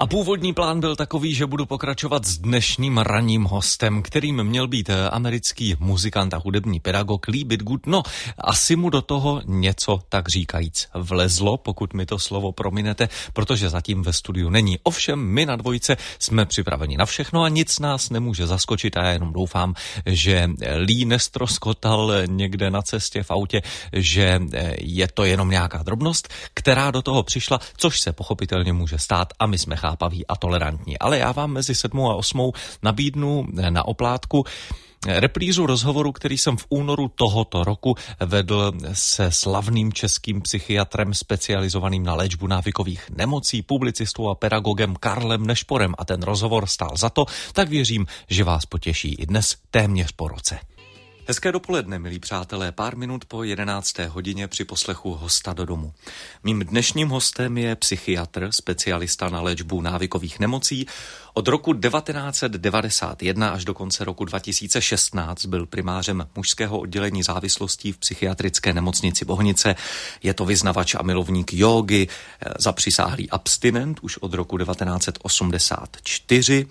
A původní plán byl takový, že budu pokračovat s dnešním ranním hostem, kterým měl být eh, americký muzikant a hudební pedagog Lee Bitgood. No, asi mu do toho něco, tak říkajíc, vlezlo, pokud mi to slovo prominete, protože zatím ve studiu není. Ovšem, my na dvojce jsme připraveni na všechno a nic nás nemůže zaskočit a já jenom doufám, že Lee nestroskotal někde na cestě v autě, že eh, je to jenom nějaká drobnost, která do toho přišla, což se pochopitelně může stát a my jsme chápaví a tolerantní. Ale já vám mezi sedmou a osmou nabídnu na oplátku reprízu rozhovoru, který jsem v únoru tohoto roku vedl se slavným českým psychiatrem specializovaným na léčbu návykových nemocí, publicistou a pedagogem Karlem Nešporem a ten rozhovor stál za to, tak věřím, že vás potěší i dnes téměř po roce. Hezké dopoledne, milí přátelé, pár minut po 11. hodině při poslechu hosta do domu. Mým dnešním hostem je psychiatr, specialista na léčbu návykových nemocí. Od roku 1991 až do konce roku 2016 byl primářem mužského oddělení závislostí v psychiatrické nemocnici Bohnice. Je to vyznavač a milovník jógy, zapřisáhlý abstinent už od roku 1984.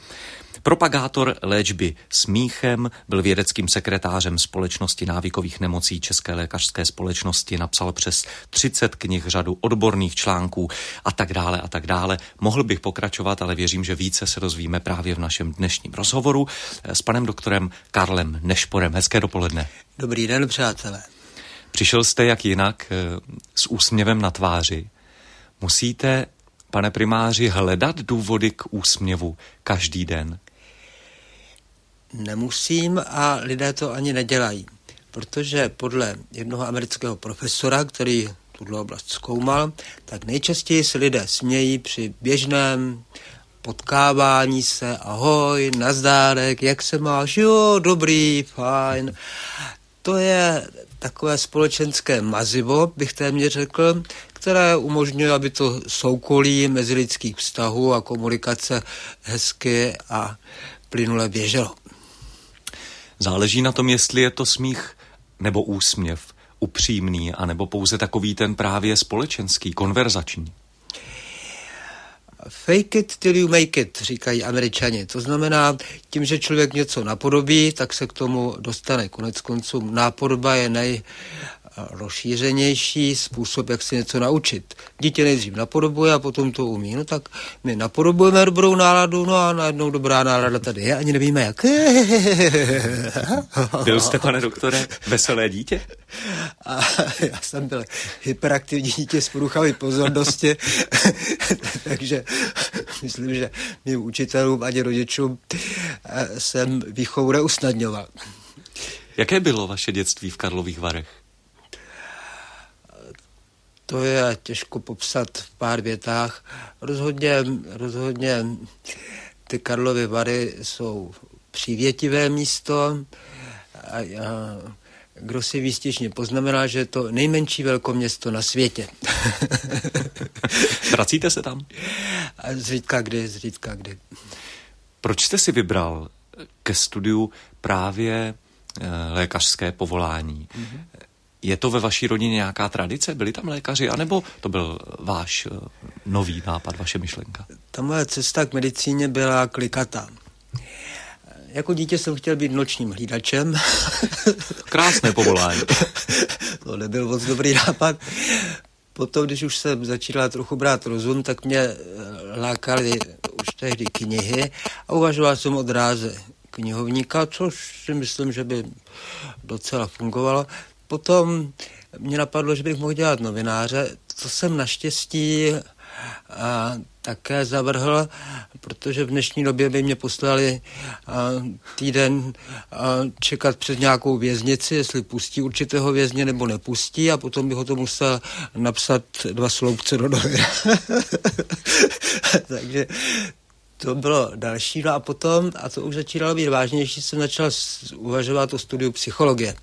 Propagátor léčby smíchem, byl vědeckým sekretářem Společnosti návykových nemocí České lékařské společnosti, napsal přes 30 knih, řadu odborných článků a tak dále a tak dále. Mohl bych pokračovat, ale věřím, že více se dozvíme právě v našem dnešním rozhovoru s panem doktorem Karlem Nešporem. Hezké dopoledne. Dobrý den, přátelé. Přišel jste jak jinak eh, s úsměvem na tváři. Musíte pane primáři, hledat důvody k úsměvu každý den? Nemusím a lidé to ani nedělají. Protože podle jednoho amerického profesora, který tuto oblast zkoumal, tak nejčastěji se lidé smějí při běžném potkávání se, ahoj, nazdárek, jak se máš, jo, dobrý, fajn. To je takové společenské mazivo, bych téměř řekl, které umožňuje, aby to soukolí mezilidských vztahů a komunikace hezky a plynule běželo. Záleží na tom, jestli je to smích nebo úsměv, upřímný, anebo pouze takový ten právě společenský, konverzační. Fake it till you make it, říkají američani. To znamená, tím, že člověk něco napodobí, tak se k tomu dostane. Konec konců nápodoba je nej, rozšířenější způsob, jak si něco naučit. Dítě nejdřív napodobuje a potom to umí. No tak my napodobujeme dobrou náladu, no a najednou dobrá nálada tady je, ani nevíme jak. Byl jste, pane doktore, veselé dítě? A já jsem byl hyperaktivní dítě s poruchami pozornosti, takže myslím, že mým učitelům ani rodičům eh, jsem výchovu neusnadňoval. Jaké bylo vaše dětství v Karlových Varech? To je těžko popsat v pár větách. Rozhodně, rozhodně ty Karlovy Vary jsou přívětivé místo a, a kdo si výstižně poznamená, že je to nejmenší velkoměsto na světě. Vracíte se tam? Zřídka kdy, zřídka kdy. Proč jste si vybral ke studiu právě eh, lékařské povolání? Mm-hmm. Je to ve vaší rodině nějaká tradice? Byli tam lékaři, anebo to byl váš eh, nový nápad, vaše myšlenka? Ta moje cesta k medicíně byla klikata. Jako dítě jsem chtěl být nočním hlídačem. Krásné povolání. to nebyl moc dobrý nápad. Potom, když už jsem začínala trochu brát rozum, tak mě eh, lákaly už tehdy knihy a uvažoval jsem o dráze knihovníka, což si myslím, že by docela fungovalo. Potom mě napadlo, že bych mohl dělat novináře. To jsem naštěstí a také zavrhl, protože v dnešní době by mě poslali a, týden a, čekat před nějakou věznici, jestli pustí určitého vězně nebo nepustí a potom bych ho to musel napsat dva sloupce do novin. Takže to bylo další. No a potom, a to už začínalo být vážnější, jsem začal uvažovat o studiu psychologie.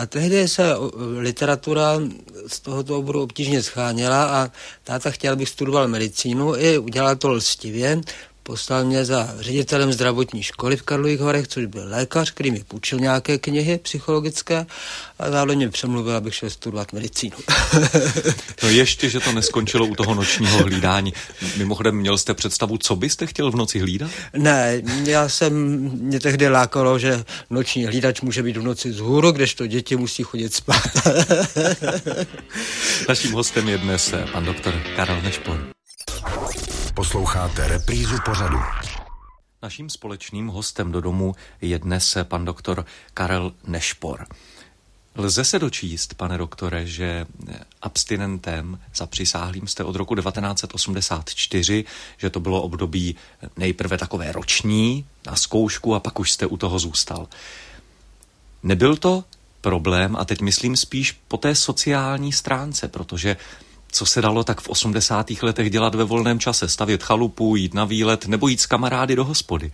A tehdy se literatura z tohoto oboru obtížně scháněla a táta chtěl, abych studoval medicínu i udělal to lstivě. Poslal mě za ředitelem zdravotní školy v Karlových Horech, což byl lékař, který mi půjčil nějaké knihy psychologické a zároveň mě přemluvil, abych šel studovat medicínu. no ještě, že to neskončilo u toho nočního hlídání. Mimochodem, měl jste představu, co byste chtěl v noci hlídat? Ne, já jsem, mě tehdy lákalo, že noční hlídač může být v noci vzhůru, kdežto děti musí chodit spát. Naším hostem je dnes pan doktor Karel Nešpor. Posloucháte reprízu pořadu. Naším společným hostem do domu je dnes pan doktor Karel Nešpor. Lze se dočíst, pane doktore, že abstinentem za přisáhlým jste od roku 1984, že to bylo období nejprve takové roční na zkoušku a pak už jste u toho zůstal. Nebyl to problém, a teď myslím spíš po té sociální stránce, protože co se dalo tak v 80. letech dělat ve volném čase? Stavět chalupu, jít na výlet nebo jít s kamarády do hospody?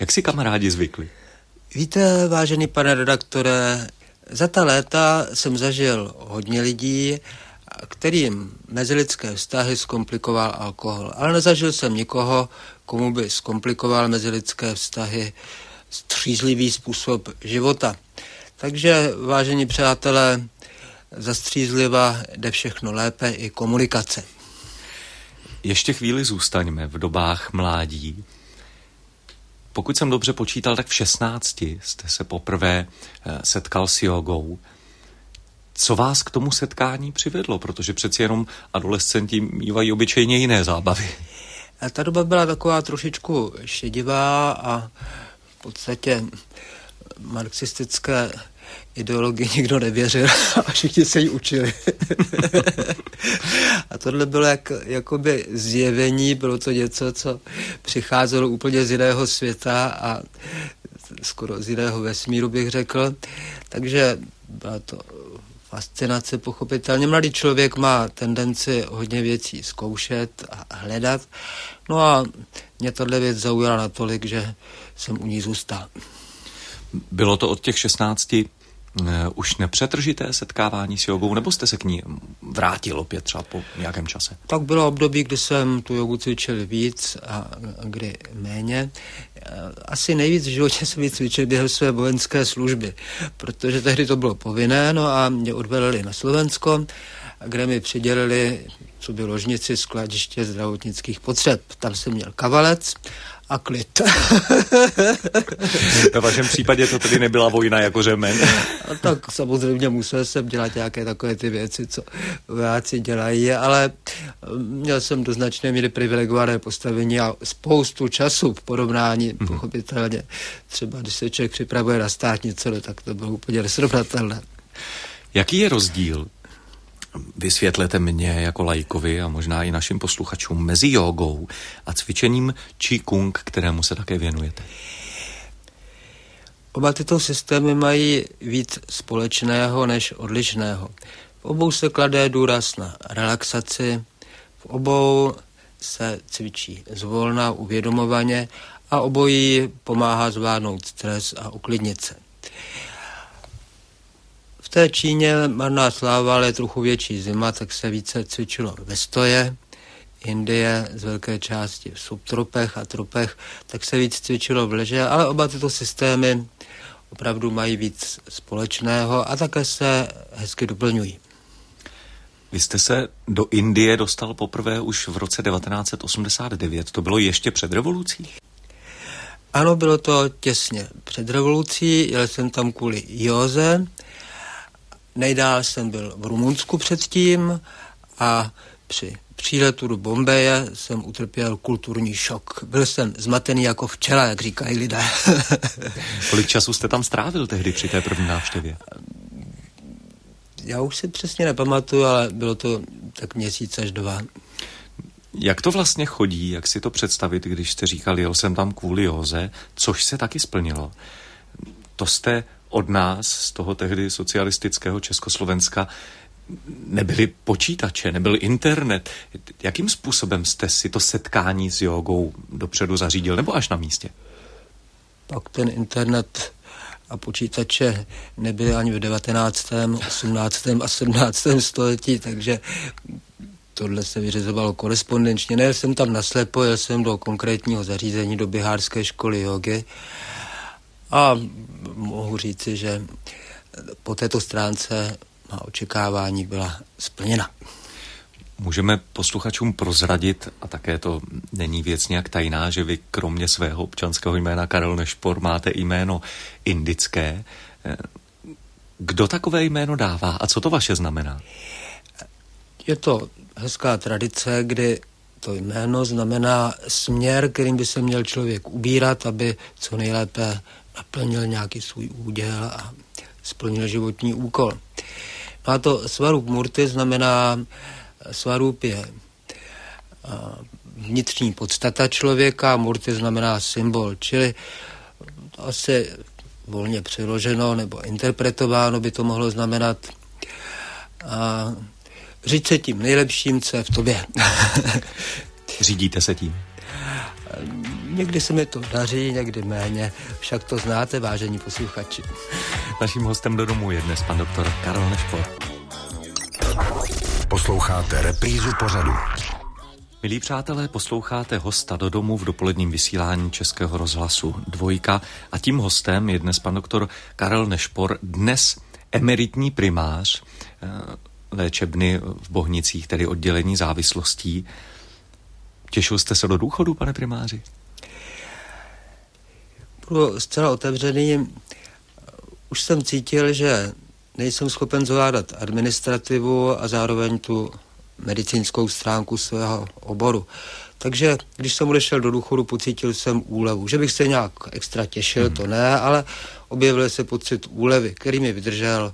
Jak si kamarádi zvykli? Víte, vážený pane redaktore, za ta léta jsem zažil hodně lidí, kterým mezilidské vztahy zkomplikoval alkohol. Ale nezažil jsem nikoho, komu by zkomplikoval mezilidské vztahy střízlivý způsob života. Takže, vážení přátelé, zastřízliva jde všechno lépe i komunikace. Ještě chvíli zůstaňme v dobách mládí. Pokud jsem dobře počítal, tak v 16 jste se poprvé eh, setkal s jogou. Co vás k tomu setkání přivedlo? Protože přeci jenom adolescenti mývají obyčejně jiné zábavy. A ta doba byla taková trošičku šedivá a v podstatě marxistické ideologii nikdo nevěřil a všichni se jí učili. a tohle bylo jak, jakoby zjevení, bylo to něco, co přicházelo úplně z jiného světa a skoro z jiného vesmíru bych řekl. Takže byla to fascinace pochopitelně. Mladý člověk má tendenci hodně věcí zkoušet a hledat. No a mě tohle věc zaujala natolik, že jsem u ní zůstal. Bylo to od těch 16 Eh, už nepřetržité setkávání s jogou, nebo jste se k ní vrátil opět třeba po nějakém čase? Tak bylo období, kdy jsem tu jogu cvičil víc a kdy méně. Eh, asi nejvíc v životě jsem cvičil během své vojenské služby, protože tehdy to bylo povinné, no a mě odvedli na Slovensko, kde mi přidělili co by ložnici skladiště zdravotnických potřeb. Tam jsem měl kavalec a klid. Ve vašem případě to tedy nebyla vojna jako řemen. A tak samozřejmě musel jsem dělat nějaké takové ty věci, co vojáci dělají, ale měl jsem do značné míry privilegované postavení a spoustu času v porovnání, mm-hmm. pochopitelně. Třeba když se člověk připravuje na státnice, no, tak to bylo úplně nesrovnatelné. Jaký je rozdíl Vysvětlete mě jako lajkovi a možná i našim posluchačům mezi jogou a cvičením Qigong, kterému se také věnujete. Oba tyto systémy mají víc společného než odlišného. V obou se kladé důraz na relaxaci, v obou se cvičí zvolna, uvědomovaně a obojí pomáhá zvládnout stres a uklidnit se té Číně marná sláva, ale je trochu větší zima, tak se více cvičilo ve stoje. Indie z velké části v subtropech a tropech, tak se víc cvičilo v leže, ale oba tyto systémy opravdu mají víc společného a také se hezky doplňují. Vy jste se do Indie dostal poprvé už v roce 1989. To bylo ještě před revolucí? Ano, bylo to těsně před revolucí. Jel jsem tam kvůli józe Nejdál jsem byl v Rumunsku předtím a při příletu do Bombeje jsem utrpěl kulturní šok. Byl jsem zmatený jako včela, jak říkají lidé. Kolik času jste tam strávil tehdy při té první návštěvě? Já už si přesně nepamatuju, ale bylo to tak měsíc až dva. Jak to vlastně chodí, jak si to představit, když jste říkal, jel jsem tam kvůli Joze, což se taky splnilo. To jste od nás, z toho tehdy socialistického Československa, nebyly počítače, nebyl internet. Jakým způsobem jste si to setkání s jogou dopředu zařídil, nebo až na místě? Pak ten internet a počítače nebyly ani v 19., 18. a 17. století, takže tohle se vyřizovalo korespondenčně. Nejel jsem tam naslepo, jel jsem do konkrétního zařízení, do Bihárské školy jogy a mohu říci, že po této stránce má očekávání byla splněna. Můžeme posluchačům prozradit, a také to není věc nějak tajná, že vy kromě svého občanského jména Karel Nešpor máte jméno indické. Kdo takové jméno dává a co to vaše znamená? Je to hezká tradice, kdy to jméno znamená směr, kterým by se měl člověk ubírat, aby co nejlépe naplnil nějaký svůj úděl a splnil životní úkol. No a to svarup murty znamená, svarup je vnitřní podstata člověka, murty znamená symbol, čili asi volně přeloženo nebo interpretováno by to mohlo znamenat a říct se tím nejlepším, co je v tobě. Řídíte se tím? Někdy se mi to daří, někdy méně, však to znáte, vážení posluchači. Naším hostem do domu je dnes pan doktor Karol Nešpor. Posloucháte reprízu pořadu. Milí přátelé, posloucháte hosta do domu v dopoledním vysílání Českého rozhlasu Dvojka a tím hostem je dnes pan doktor Karel Nešpor, dnes emeritní primář eh, léčebny v Bohnicích, tedy oddělení závislostí. Těšil jste se do důchodu, pane primáři? Budu zcela otevřený. Už jsem cítil, že nejsem schopen zvládat administrativu a zároveň tu medicínskou stránku svého oboru. Takže když jsem odešel do důchodu, pocítil jsem úlevu. Že bych se nějak extra těšil, hmm. to ne, ale objevil se pocit úlevy, který mi vydržel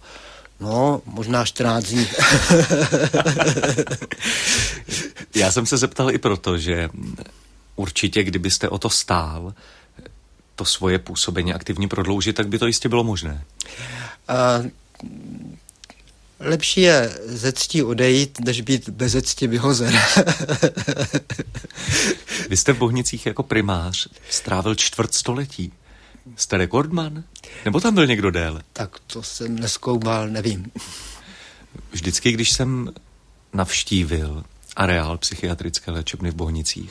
No, možná 14 dní. Já jsem se zeptal i proto, že určitě, kdybyste o to stál, to svoje působení aktivně prodloužit, tak by to jistě bylo možné. A, lepší je ze ctí odejít, než být bez cti vyhozen. Vy jste v Bohnicích jako primář strávil čtvrt století. Jste rekordman? Nebo tam byl někdo déle? Tak to jsem neskoumal, nevím. Vždycky, když jsem navštívil areál psychiatrické léčebny v Bohnicích,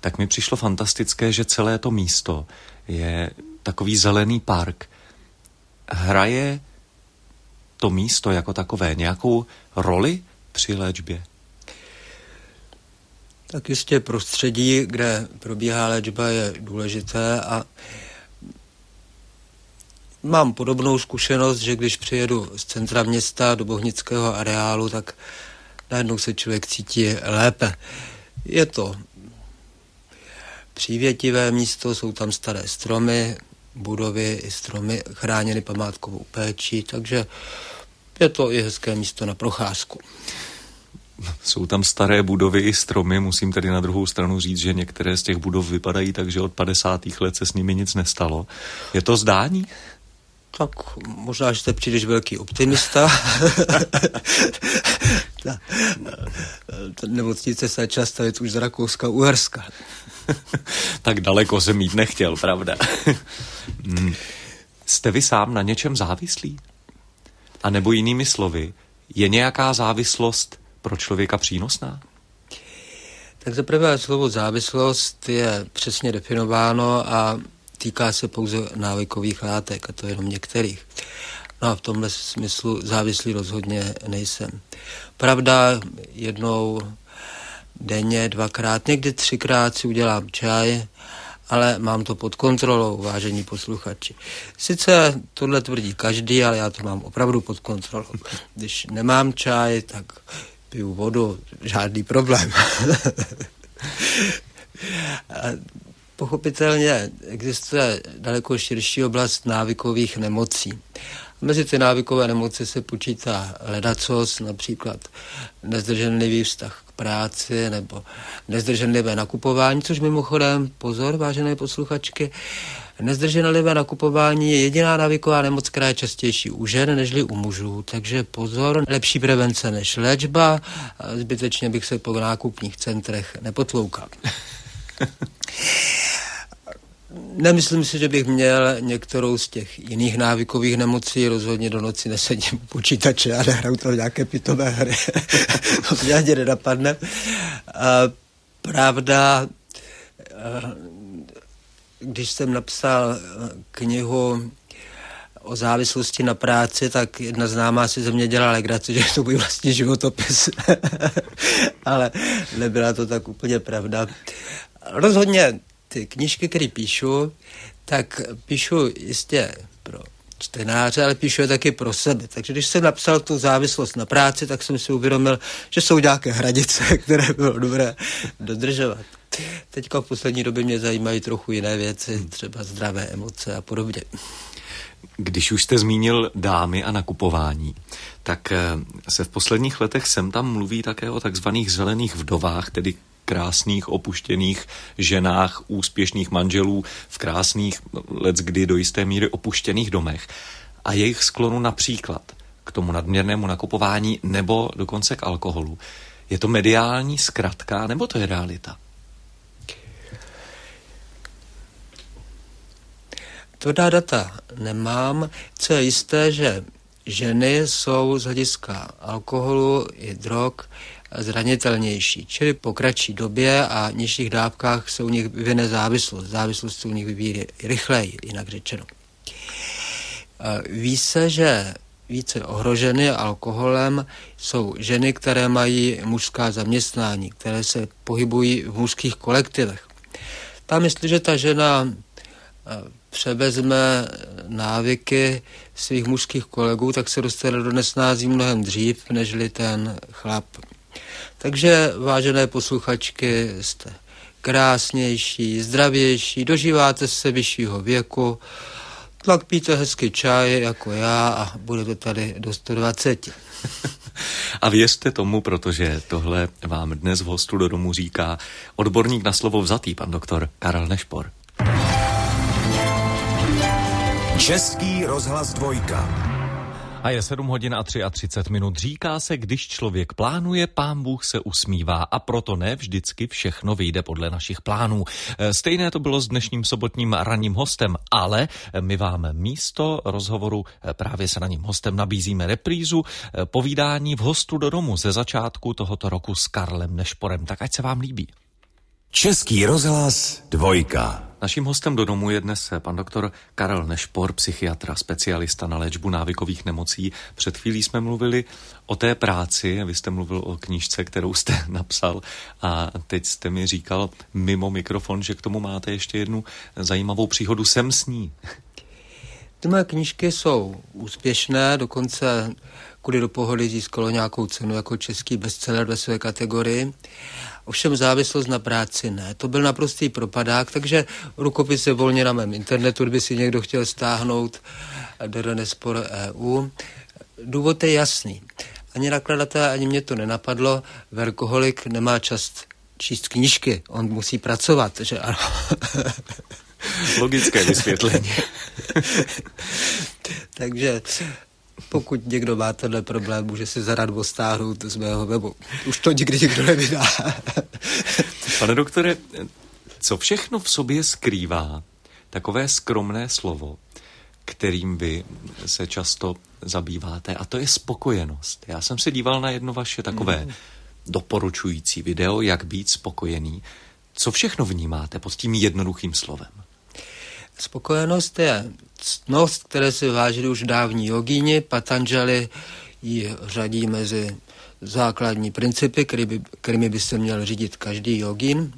tak mi přišlo fantastické, že celé to místo je takový zelený park. Hraje to místo jako takové nějakou roli při léčbě? Tak jistě prostředí, kde probíhá léčba, je důležité a mám podobnou zkušenost, že když přijedu z centra města do bohnického areálu, tak najednou se člověk cítí lépe. Je to přívětivé místo, jsou tam staré stromy, budovy i stromy chráněny památkovou péčí, takže je to i hezké místo na procházku. Jsou tam staré budovy i stromy, musím tedy na druhou stranu říct, že některé z těch budov vypadají tak, že od 50. let se s nimi nic nestalo. Je to zdání? Tak možná, že jste příliš velký optimista. ta, ta nemocnice se začala stavit už z Rakouska, Uherska. tak daleko jsem mít nechtěl, pravda. Hmm. Jste vy sám na něčem závislý? A nebo jinými slovy, je nějaká závislost pro člověka přínosná? Tak za prvé slovo závislost je přesně definováno a týká se pouze návykových látek, a to jenom některých. No a v tomhle smyslu závislý rozhodně nejsem. Pravda, jednou denně, dvakrát, někdy třikrát si udělám čaj, ale mám to pod kontrolou, vážení posluchači. Sice tohle tvrdí každý, ale já to mám opravdu pod kontrolou. Když nemám čaj, tak piju vodu, žádný problém. Pochopitelně existuje daleko širší oblast návykových nemocí. Mezi ty návykové nemoci se počítá ledacos, například nezdrženlivý vztah práci nebo nezdrženlivé nakupování, což mimochodem, pozor, vážené posluchačky, Nezdrženlivé nakupování je jediná návyková nemoc, která je častější u žen nežli u mužů, takže pozor, lepší prevence než léčba, zbytečně bych se po nákupních centrech nepotloukal. Nemyslím si, že bych měl některou z těch jiných návykových nemocí, rozhodně do noci nesedím u počítače a nehraju to nějaké pitové hry. to mě ani nenapadne. A pravda, když jsem napsal knihu o závislosti na práci, tak jedna známá si ze mě dělala legraci, že to můj vlastní životopis. Ale nebyla to tak úplně pravda. Rozhodně ty knížky, které píšu, tak píšu jistě pro čtenáře, ale píšu je taky pro sebe. Takže když jsem napsal tu závislost na práci, tak jsem si uvědomil, že jsou nějaké hranice, které bylo dobré dodržovat. Teďka v poslední době mě zajímají trochu jiné věci, třeba zdravé emoce a podobně. Když už jste zmínil dámy a nakupování, tak eh, se v posledních letech sem tam mluví také o takzvaných zelených vdovách, tedy krásných opuštěných ženách, úspěšných manželů v krásných, let kdy do jisté míry opuštěných domech a jejich sklonu například k tomu nadměrnému nakupování nebo dokonce k alkoholu. Je to mediální zkratka nebo to je realita? Tvrdá data nemám. Co je jisté, že ženy jsou z hlediska alkoholu i drog zranitelnější, čili po kratší době a nižších dávkách se u nich vyvine závislost. Závislost se u nich vyvíjí rychleji, jinak řečeno. Ví se, že více ohroženy alkoholem jsou ženy, které mají mužská zaměstnání, které se pohybují v mužských kolektivech. Tam, jestliže ta žena převezme návyky svých mužských kolegů, tak se dostane do nesnází mnohem dřív, nežli ten chlap. Takže, vážené posluchačky, jste krásnější, zdravější, dožíváte se vyššího věku, tak píte hezky čaj jako já a budete tady do 120. A věřte tomu, protože tohle vám dnes v hostu do domu říká odborník na slovo vzatý, pan doktor Karel Nešpor. Český rozhlas dvojka. A je 7 hodin a 33 minut. Říká se, když člověk plánuje, pán Bůh se usmívá a proto ne vždycky všechno vyjde podle našich plánů. E, stejné to bylo s dnešním sobotním ranním hostem, ale my vám místo rozhovoru e, právě s ranním hostem nabízíme reprízu povídání v hostu do domu ze začátku tohoto roku s Karlem Nešporem. Tak ať se vám líbí. Český rozhlas dvojka. Naším hostem do domu je dnes pan doktor Karel Nešpor, psychiatra, specialista na léčbu návykových nemocí. Před chvílí jsme mluvili o té práci, vy jste mluvil o knížce, kterou jste napsal a teď jste mi říkal mimo mikrofon, že k tomu máte ještě jednu zajímavou příhodu sem s ní. Ty moje knížky jsou úspěšné, dokonce Kudy do pohody získalo nějakou cenu jako český bestseller ve své kategorii. Ovšem závislost na práci ne. To byl naprostý propadák, takže rukopis je volně na mém internetu, kdyby si někdo chtěl stáhnout do Renespor EU. Důvod je jasný. Ani nakladatel, ani mě to nenapadlo. Verkoholik nemá čas číst knížky, on musí pracovat, že ano. Logické vysvětlení. Takže pokud někdo má tenhle problém, může si zaradbo stáhnout z mého webu. Už to nikdy nikdo nevydá. Pane doktore, co všechno v sobě skrývá takové skromné slovo, kterým vy se často zabýváte, a to je spokojenost. Já jsem se díval na jedno vaše takové mm. doporučující video, jak být spokojený. Co všechno vnímáte pod tím jednoduchým slovem? Spokojenost je ctnost, které si vážili už dávní jogíni. Patanžali ji řadí mezi základní principy, který kterými by se měl řídit každý jogín.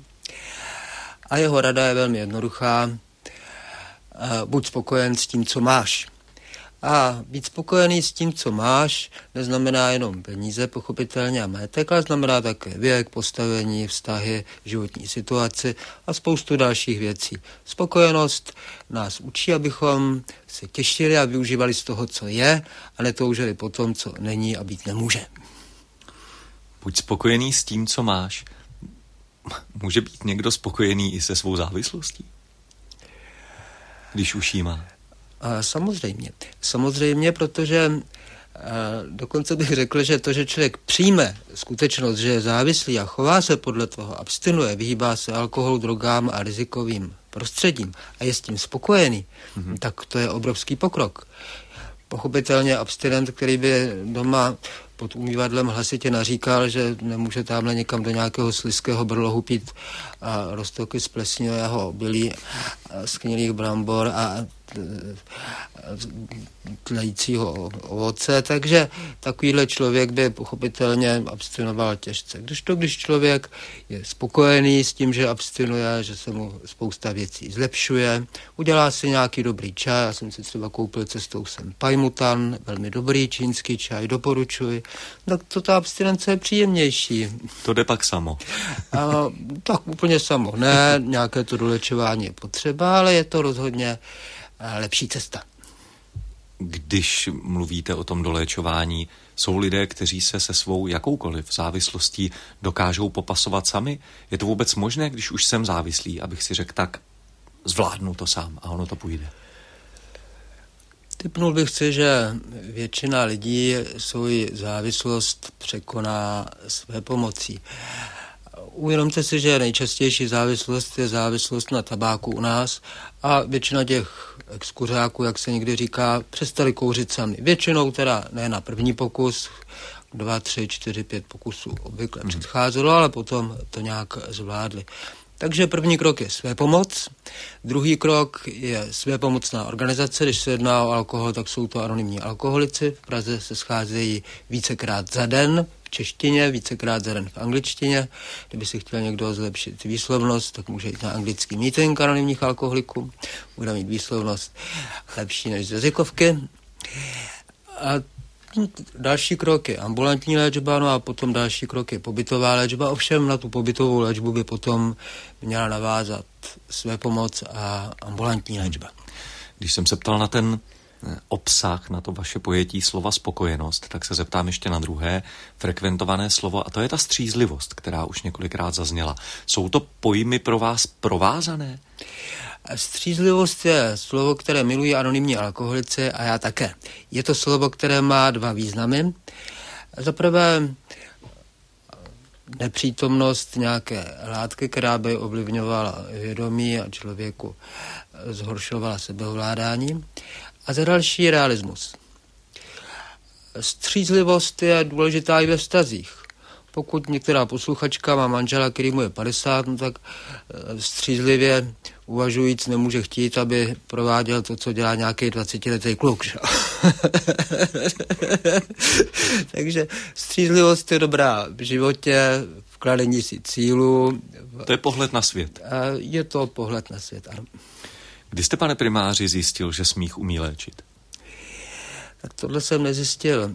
A jeho rada je velmi jednoduchá. Buď spokojen s tím, co máš. A být spokojený s tím, co máš, neznamená jenom peníze, pochopitelně a majetek, ale znamená také věk, postavení, vztahy, životní situaci a spoustu dalších věcí. Spokojenost nás učí, abychom se těšili a využívali z toho, co je, a netoužili po tom, co není a být nemůže. Buď spokojený s tím, co máš. Může být někdo spokojený i se svou závislostí? Když už jí má. Samozřejmě. Samozřejmě, protože dokonce bych řekl, že to, že člověk přijme skutečnost, že je závislý a chová se podle toho, abstinuje, vyhýbá se alkoholu, drogám a rizikovým prostředím a je s tím spokojený, mm-hmm. tak to je obrovský pokrok. Pochopitelně abstinent, který by doma pod umývadlem hlasitě naříkal, že nemůže tamhle někam do nějakého sliského brlohu pít a roztoky z plesnivého obilí, sknilých brambor a tlejícího ovoce, takže takovýhle člověk by pochopitelně abstinoval těžce. Když to, když člověk je spokojený s tím, že abstinuje, že se mu spousta věcí zlepšuje, udělá si nějaký dobrý čaj, já jsem si třeba koupil cestou sem pajmutan, velmi dobrý čínský čaj, doporučuji, tak to ta abstinence je příjemnější. To jde pak samo. A, tak úplně samo, ne, nějaké to dolečování je potřeba, ale je to rozhodně lepší cesta. Když mluvíte o tom doléčování, jsou lidé, kteří se se svou jakoukoliv závislostí dokážou popasovat sami? Je to vůbec možné, když už jsem závislý, abych si řekl tak, zvládnu to sám a ono to půjde? Typnul bych si, že většina lidí svou závislost překoná své pomocí. Uvědomte si, že nejčastější závislost je závislost na tabáku u nás a většina těch exkuřáků, jak se někdy říká, přestali kouřit sami. Většinou teda ne na první pokus, dva, tři, čtyři, pět pokusů obvykle hmm. předcházelo, ale potom to nějak zvládli. Takže první krok je své pomoc, druhý krok je své pomocná organizace, když se jedná o alkohol, tak jsou to anonymní alkoholici, v Praze se scházejí vícekrát za den, v češtině, vícekrát za den v angličtině. Kdyby si chtěl někdo zlepšit výslovnost, tak může jít na anglický meeting anonymních alkoholiků, bude mít výslovnost lepší než z jazykovky. A Další krok je ambulantní léčba, no a potom další krok je pobytová léčba. Ovšem na tu pobytovou léčbu by potom měla navázat své pomoc a ambulantní léčba. Když jsem se ptal na ten eh, obsah, na to vaše pojetí slova spokojenost, tak se zeptám ještě na druhé frekventované slovo a to je ta střízlivost, která už několikrát zazněla. Jsou to pojmy pro vás provázané? Střízlivost je slovo, které milují anonymní alkoholici a já také. Je to slovo, které má dva významy. Za prvé nepřítomnost nějaké látky, která by ovlivňovala vědomí a člověku zhoršovala sebeovládání. A za další realismus. Střízlivost je důležitá i ve vztazích. Pokud některá posluchačka má manžela, který mu je 50, no tak eh, střízlivě uvažujíc nemůže chtít, aby prováděl to, co dělá nějaký 20-letý kluk. Že? Takže střízlivost je dobrá v životě, v kladení si cílu. To je pohled na svět. Je to pohled na svět, ano. Kdy jste, pane primáři, zjistil, že smích umí léčit? Tak tohle jsem nezjistil.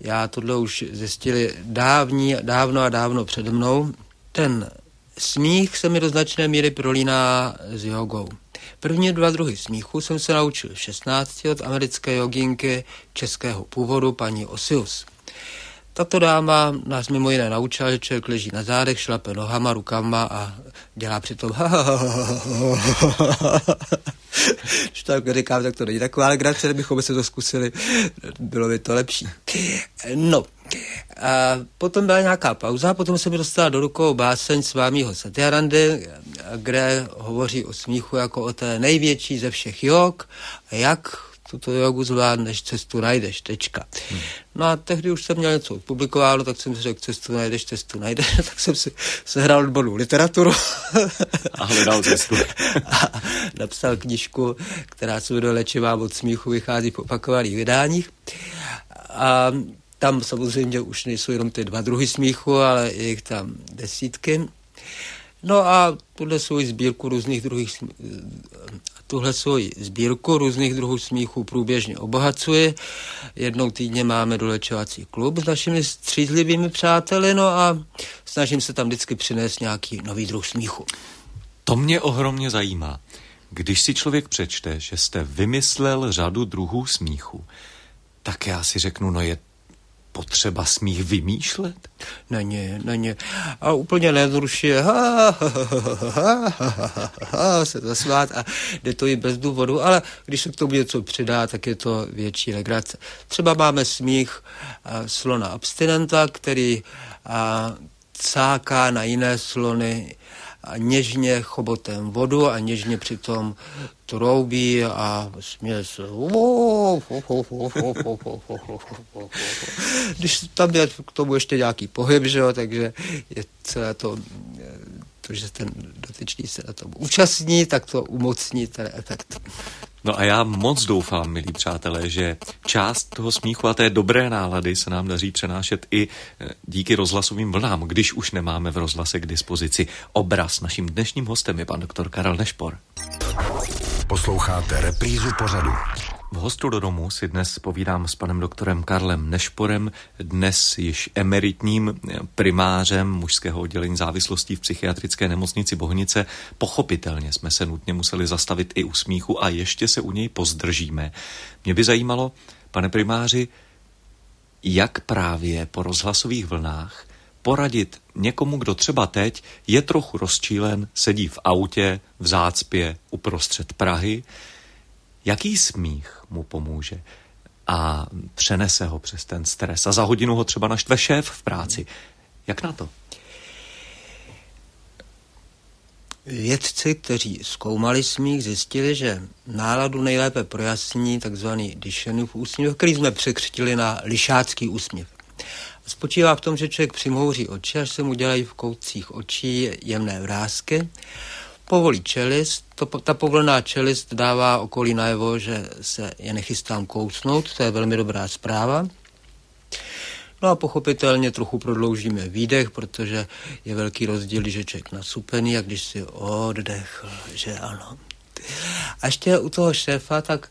Já tohle už zjistili dávní, dávno a dávno přede mnou. Ten smích se mi do značné míry prolíná s jogou. První dva druhy smíchu jsem se naučil v 16 od americké joginky českého původu paní Osius. Tato dáma nás mimo jiné naučila, že člověk leží na zádech, šlape nohama, rukama a dělá přitom Když to tak říkám, tak to není taková legrace, kdybychom se to zkusili, bylo by to lepší. No, a potom byla nějaká pauza, potom se mi dostala do rukou báseň vámího Satyarandy, kde hovoří o smíchu jako o té největší ze všech jog a jak tuto jogu zvládneš, cestu najdeš, tečka. Hmm. No a tehdy už jsem měl něco publikováno, tak jsem si řekl, cestu najdeš, cestu najdeš, tak jsem si sehrál odbornou literaturu. A hledal cestu. a napsal knižku, která se jmenuje Léčivá od smíchu, vychází v opakovaných vydáních. A tam samozřejmě už nejsou jenom ty dva druhy smíchu, ale je jich tam desítky. No a tuhle svou sbírku různých druhých tuhle svoji sbírku různých druhů smíchů průběžně obohacuje. Jednou týdně máme dolečovací klub s našimi střízlivými přáteli, no a snažím se tam vždycky přinést nějaký nový druh smíchu. To mě ohromně zajímá. Když si člověk přečte, že jste vymyslel řadu druhů smíchu, tak já si řeknu, no je potřeba smích vymýšlet? Není, není. A úplně nezrušuje se zasvát a jde to i bez důvodu, ale když se k tomu něco přidá, tak je to větší legrace. Třeba máme smích slona abstinenta, který cáká na jiné slony a něžně chobotem vodu a něžně přitom troubí a směje se. Když tam je k tomu ještě nějaký pohyb, že jo, takže je celé to to, že ten dotyčný se na tom účastní, tak to umocní ten efekt. No a já moc doufám, milí přátelé, že část toho smíchu a té dobré nálady se nám daří přenášet i eh, díky rozhlasovým vlnám, když už nemáme v rozhlase k dispozici obraz. Naším dnešním hostem je pan doktor Karel Nešpor. Posloucháte reprízu pořadu. V hostu do domu si dnes povídám s panem doktorem Karlem Nešporem, dnes již emeritním primářem mužského oddělení závislostí v psychiatrické nemocnici Bohnice. Pochopitelně jsme se nutně museli zastavit i u smíchu a ještě se u něj pozdržíme. Mě by zajímalo, pane primáři, jak právě po rozhlasových vlnách poradit někomu, kdo třeba teď je trochu rozčílen, sedí v autě, v zácpě uprostřed Prahy, jaký smích mu pomůže a přenese ho přes ten stres a za hodinu ho třeba naštve šéf v práci. Jak na to? Vědci, kteří zkoumali smích, zjistili, že náladu nejlépe projasní takzvaný Dyšenův úsměv, který jsme překřtili na lišácký úsměv. Spočívá v tom, že člověk přimhouří oči, až se mu dělají v koutcích očí jemné vrázky povolí čelist, to, ta povolená čelist dává okolí najevo, že se je nechystám kousnout, to je velmi dobrá zpráva. No a pochopitelně trochu prodloužíme výdech, protože je velký rozdíl, že člověk nasupený a když si oddechl, že ano. A ještě u toho šéfa, tak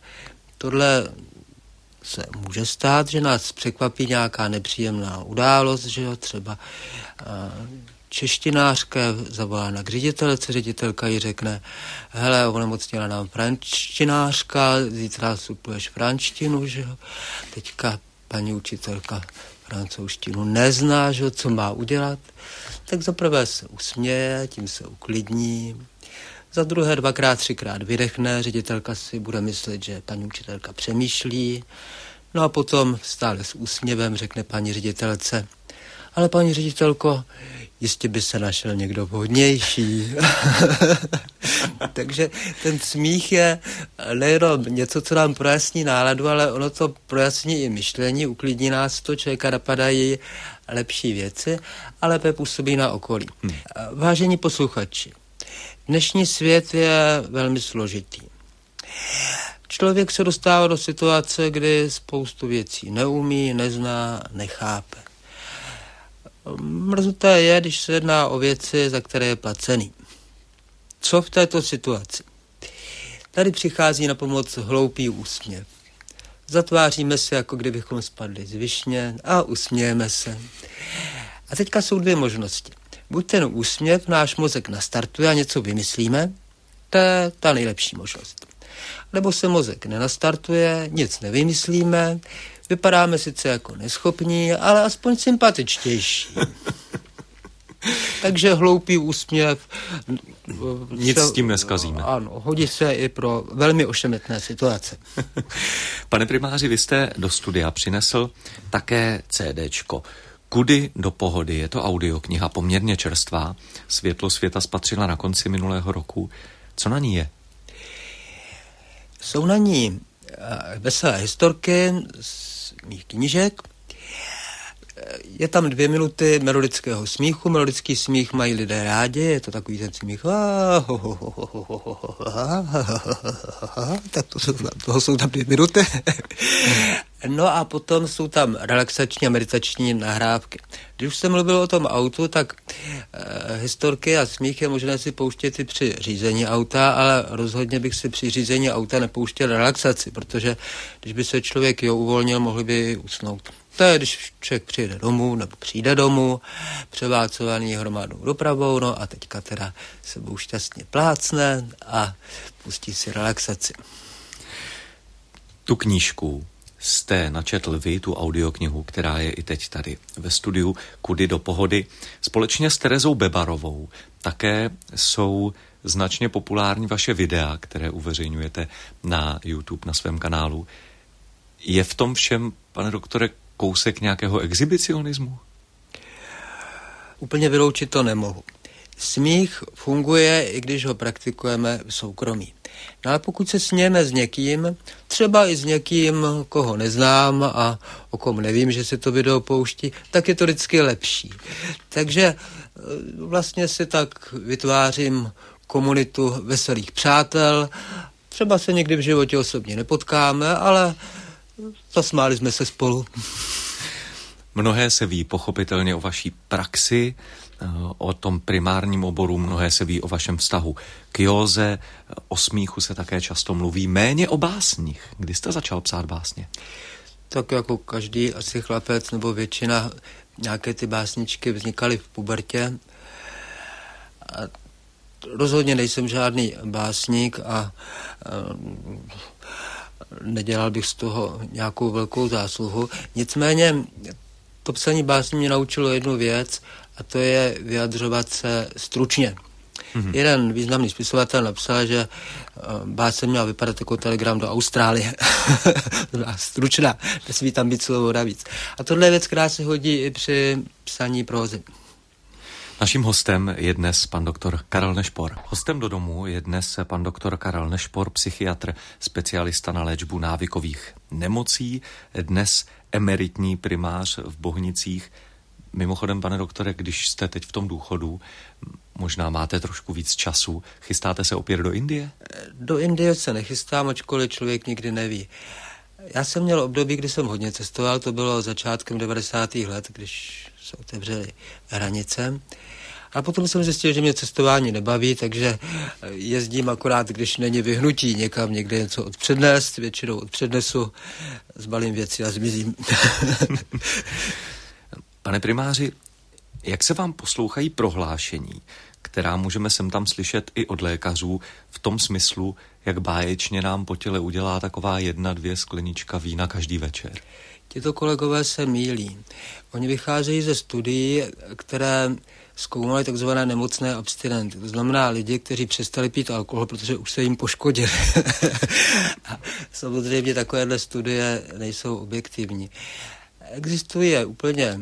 tohle se může stát, že nás překvapí nějaká nepříjemná událost, že jo, třeba češtinářka zavolá k ředitelce, ředitelka jí řekne, hele, onemocněla nám franštinářka, zítra supuješ franštinu, že jo. Teďka paní učitelka francouzštinu nezná, že co má udělat. Tak za prvé se usměje, tím se uklidní, za druhé dvakrát, třikrát vydechne, ředitelka si bude myslet, že paní učitelka přemýšlí, no a potom stále s úsměvem řekne paní ředitelce, ale paní ředitelko, jistě by se našel někdo vhodnější. Takže ten smích je nejenom něco, co nám projasní náladu, ale ono to projasní i myšlení, uklidní nás to, člověka napadají lepší věci, ale lépe působí na okolí. Hmm. Vážení posluchači, dnešní svět je velmi složitý. Člověk se dostává do situace, kdy spoustu věcí neumí, nezná, nechápe. Mrzuté je, když se jedná o věci, za které je placený. Co v této situaci? Tady přichází na pomoc hloupý úsměv. Zatváříme se, jako kdybychom spadli z višně a usmějeme se. A teďka jsou dvě možnosti. Buď ten úsměv náš mozek nastartuje a něco vymyslíme, to je ta nejlepší možnost. Nebo se mozek nenastartuje, nic nevymyslíme, Vypadáme sice jako neschopní, ale aspoň sympatičtější. Takže hloupý úsměv. Nic se, s tím neskazíme. Ano, hodí se i pro velmi ošemetné situace. Pane primáři, vy jste do studia přinesl také CDčko. Kudy do pohody, je to audiokniha poměrně čerstvá. Světlo světa spatřila na konci minulého roku. Co na ní je? Jsou na ní eh, veselé historky mých knížek. Je tam dvě minuty melodického smíchu. Melodický smích mají lidé rádi, je to takový ten smích. Tak to jsou, toho jsou tam dvě minuty. No a potom jsou tam relaxační a meditační nahrávky. Když už jsem mluvil o tom autu, tak e, historky a smích je možné si pouštět i při řízení auta, ale rozhodně bych si při řízení auta nepouštěl relaxaci, protože když by se člověk jo uvolnil, mohli by usnout. To je, když člověk přijde domů nebo přijde domů, převálcovaný hromadnou dopravou, no a teďka teda sebou šťastně plácne a pustí si relaxaci. Tu knížku jste načetl vy, tu audioknihu, která je i teď tady ve studiu Kudy do pohody, společně s Terezou Bebarovou. Také jsou značně populární vaše videa, které uveřejňujete na YouTube, na svém kanálu. Je v tom všem, pane doktore, kousek nějakého exhibicionismu? Úplně vyloučit to nemohu. Smích funguje, i když ho praktikujeme v soukromí. No ale pokud se smějeme s někým, třeba i s někým, koho neznám a o kom nevím, že se to video pouští, tak je to vždycky lepší. Takže e, vlastně si tak vytvářím komunitu veselých přátel. Třeba se někdy v životě osobně nepotkáme, ale zasmáli jsme se spolu. Mnohé se ví pochopitelně o vaší praxi, eh, o tom primárním oboru, mnohé se ví o vašem vztahu k józe, o smíchu se také často mluví, méně o básních. Kdy jste začal psát básně? Tak jako každý asi chlapec nebo většina nějaké ty básničky vznikaly v pubertě. A rozhodně nejsem žádný básník a, a nedělal bych z toho nějakou velkou zásluhu. Nicméně to psaní básní mě naučilo jednu věc a to je vyjadřovat se stručně. Mm-hmm. Jeden významný spisovatel napsal, že uh, básně měla vypadat jako telegram do Austrálie. Stručná, nesmí tam být slovo navíc. A tohle je věc, která se hodí i při psaní prózy. Naším hostem je dnes pan doktor Karel Nešpor. Hostem do domu je dnes pan doktor Karel Nešpor, psychiatr, specialista na léčbu návykových nemocí, dnes emeritní primář v Bohnicích. Mimochodem, pane doktore, když jste teď v tom důchodu, možná máte trošku víc času, chystáte se opět do Indie? Do Indie se nechystám, ačkoliv člověk nikdy neví. Já jsem měl období, kdy jsem hodně cestoval, to bylo začátkem 90. let, když se otevřely hranice. A potom jsem zjistil, že mě cestování nebaví, takže jezdím akorát, když není vyhnutí někam někde něco odpřednést, většinou odpřednesu, zbalím věci a zmizím. Pane primáři, jak se vám poslouchají prohlášení, která můžeme sem tam slyšet i od lékařů v tom smyslu, jak báječně nám po těle udělá taková jedna, dvě sklenička vína každý večer? Tito kolegové se mílí. Oni vycházejí ze studií, které zkoumali takzvané nemocné abstinenty. To znamená lidi, kteří přestali pít alkohol, protože už se jim poškodil. a samozřejmě takovéhle studie nejsou objektivní. Existuje úplně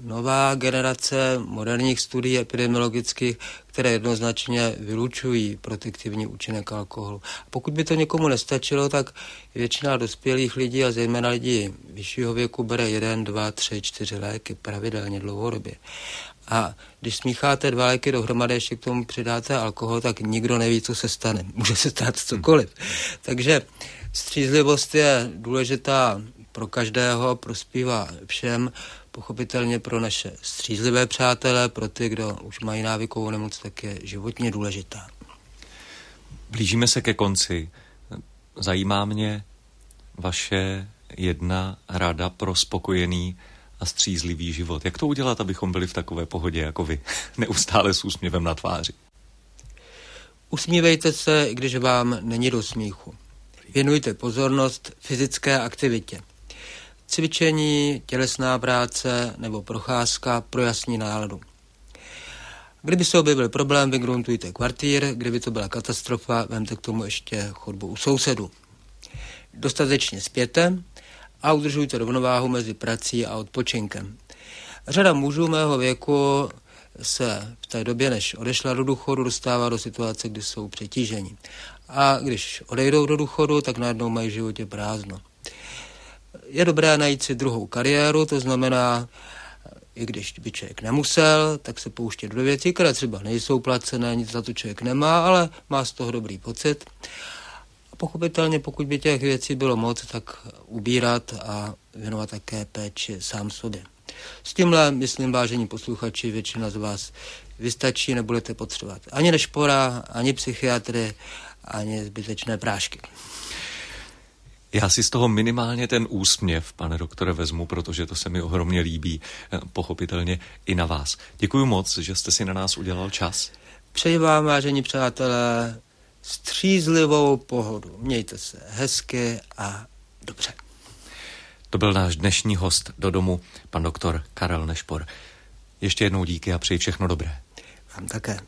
nová generace moderních studií epidemiologických, které jednoznačně vylučují protektivní účinek alkoholu. Pokud by to někomu nestačilo, tak většina dospělých lidí a zejména lidí vyššího věku bere jeden, dva, tři, čtyři léky pravidelně dlouhodobě. A když smícháte dva léky dohromady, ještě k tomu přidáte alkohol, tak nikdo neví, co se stane. Může se stát cokoliv. Takže střízlivost je důležitá pro každého, prospívá všem, pochopitelně pro naše střízlivé přátelé, pro ty, kdo už mají návykovou nemoc, tak je životně důležitá. Blížíme se ke konci. Zajímá mě vaše jedna rada pro spokojený a střízlivý život. Jak to udělat, abychom byli v takové pohodě jako vy, neustále s úsměvem na tváři? Usmívejte se, když vám není do smíchu. Věnujte pozornost fyzické aktivitě. Cvičení, tělesná práce nebo procházka projasní náladu. Kdyby se objevil problém, vygruntujte kvartír, kdyby to byla katastrofa, vemte k tomu ještě chodbu u sousedu. Dostatečně spěte a udržujte rovnováhu mezi prací a odpočinkem. Řada mužů mého věku se v té době, než odešla do důchodu, dostává do situace, kdy jsou přetíženi. A když odejdou do důchodu, tak najednou mají v životě prázdno je dobré najít si druhou kariéru, to znamená, i když by člověk nemusel, tak se pouštět do věcí, které třeba nejsou placené, nic za to člověk nemá, ale má z toho dobrý pocit. A pochopitelně, pokud by těch věcí bylo moc, tak ubírat a věnovat také péči sám sobě. S tímhle, myslím, vážení posluchači, většina z vás vystačí, nebudete potřebovat ani nešpora, ani psychiatry, ani zbytečné prášky. Já si z toho minimálně ten úsměv, pane doktore, vezmu, protože to se mi ohromně líbí, eh, pochopitelně i na vás. Děkuji moc, že jste si na nás udělal čas. Přeji vám, vážení přátelé, střízlivou pohodu. Mějte se hezky a dobře. To byl náš dnešní host do domu, pan doktor Karel Nešpor. Ještě jednou díky a přeji všechno dobré. Vám také.